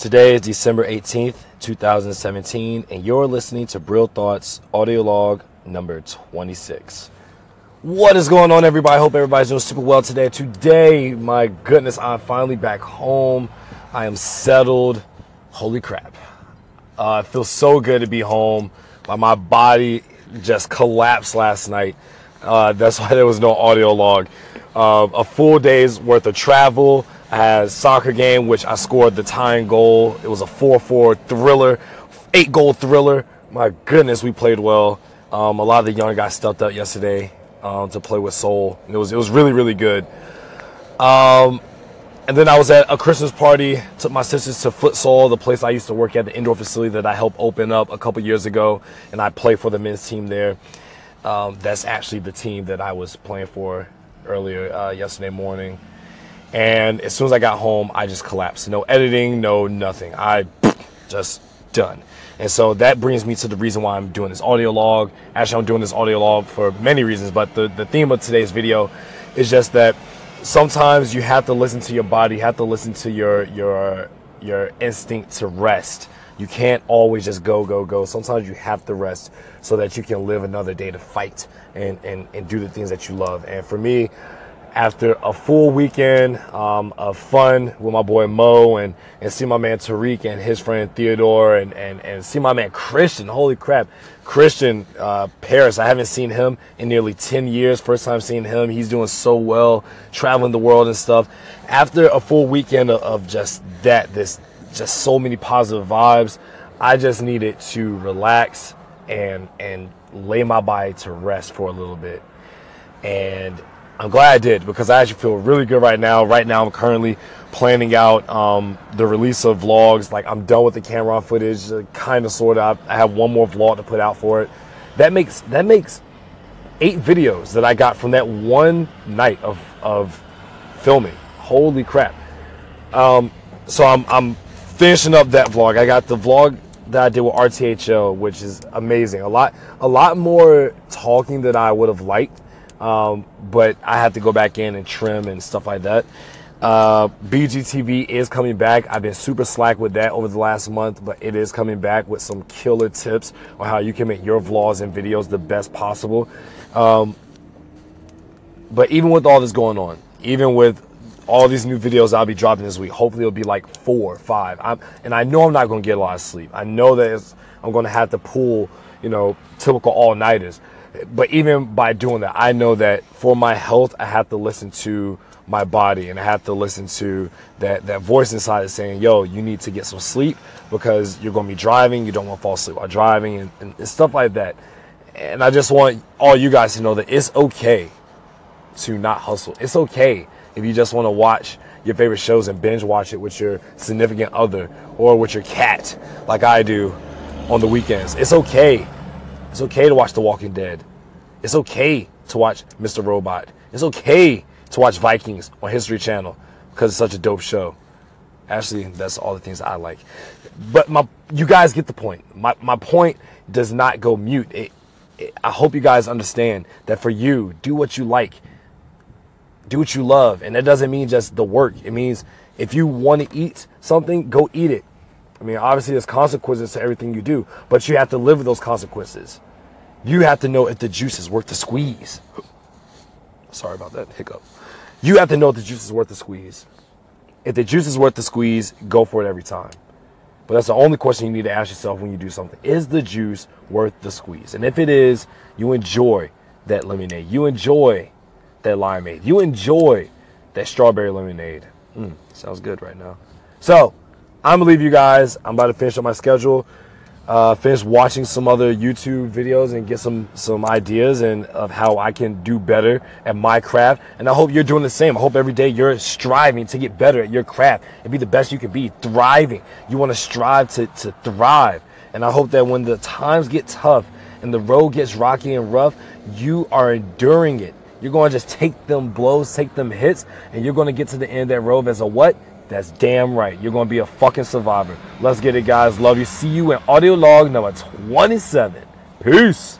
Today is December 18th, 2017, and you're listening to Brill Thoughts audio log number 26. What is going on, everybody? Hope everybody's doing super well today. Today, my goodness, I'm finally back home. I am settled. Holy crap. Uh, it feels so good to be home. My, my body just collapsed last night. Uh, that's why there was no audio log. Uh, a full day's worth of travel. A soccer game, which I scored the tying goal. It was a 4-4 thriller, eight goal thriller. My goodness, we played well. Um, a lot of the young guys stepped up yesterday um, to play with Soul. And it was it was really really good. Um, and then I was at a Christmas party. Took my sisters to Futsal, the place I used to work at, the indoor facility that I helped open up a couple years ago, and I play for the men's team there. Um, that's actually the team that I was playing for earlier uh, yesterday morning. And as soon as I got home, I just collapsed. No editing, no nothing. I just done. And so that brings me to the reason why I'm doing this audio log. Actually, I'm doing this audio log for many reasons, but the, the theme of today's video is just that sometimes you have to listen to your body, you have to listen to your your your instinct to rest. You can't always just go, go, go. Sometimes you have to rest so that you can live another day to fight and, and, and do the things that you love. And for me, after a full weekend um, of fun with my boy Mo and, and see my man Tariq and his friend Theodore and, and, and see my man Christian. Holy crap. Christian uh, Paris, I haven't seen him in nearly 10 years. First time seeing him. He's doing so well, traveling the world and stuff. After a full weekend of, of just that, this just so many positive vibes, I just needed to relax and and lay my body to rest for a little bit. And I'm glad I did because I actually feel really good right now. Right now, I'm currently planning out um, the release of vlogs. Like I'm done with the camera footage, uh, kind of, sort of. I have one more vlog to put out for it. That makes that makes eight videos that I got from that one night of of filming. Holy crap! Um, so I'm I'm finishing up that vlog. I got the vlog that I did with RTHL, which is amazing. A lot a lot more talking than I would have liked um, but I have to go back in and trim and stuff like that. Uh, BGTV is coming back. I've been super slack with that over the last month, but it is coming back with some killer tips on how you can make your vlogs and videos the best possible. Um, but even with all this going on, even with all these new videos I'll be dropping this week, hopefully it'll be like four, or five. I'm, and I know I'm not going to get a lot of sleep. I know that I'm going to have to pull, you know, typical all nighters but even by doing that, I know that for my health, I have to listen to my body and I have to listen to that, that voice inside that's saying, yo, you need to get some sleep because you're going to be driving. You don't want to fall asleep while driving and, and, and stuff like that. And I just want all you guys to know that it's okay to not hustle. It's okay if you just want to watch your favorite shows and binge watch it with your significant other or with your cat, like I do on the weekends. It's okay it's okay to watch The Walking Dead. It's okay to watch Mr. Robot. It's okay to watch Vikings on History Channel because it's such a dope show. Actually, that's all the things I like. But my, you guys get the point. My, my point does not go mute. It, it, I hope you guys understand that for you, do what you like, do what you love, and that doesn't mean just the work. It means if you want to eat something, go eat it. I mean, obviously, there's consequences to everything you do, but you have to live with those consequences. You have to know if the juice is worth the squeeze. Sorry about that hiccup. You have to know if the juice is worth the squeeze. If the juice is worth the squeeze, go for it every time. But that's the only question you need to ask yourself when you do something. Is the juice worth the squeeze? And if it is, you enjoy that lemonade. You enjoy that limeade. You enjoy that strawberry lemonade. Mm, sounds good right now. So, I'm gonna leave you guys. I'm about to finish up my schedule, uh, finish watching some other YouTube videos and get some some ideas and of how I can do better at my craft. And I hope you're doing the same. I hope every day you're striving to get better at your craft and be the best you can be, thriving. You want to strive to to thrive. And I hope that when the times get tough and the road gets rocky and rough, you are enduring it. You're going to just take them blows, take them hits, and you're going to get to the end of that road as a what? That's damn right. You're going to be a fucking survivor. Let's get it, guys. Love you. See you in audio log number 27. Peace.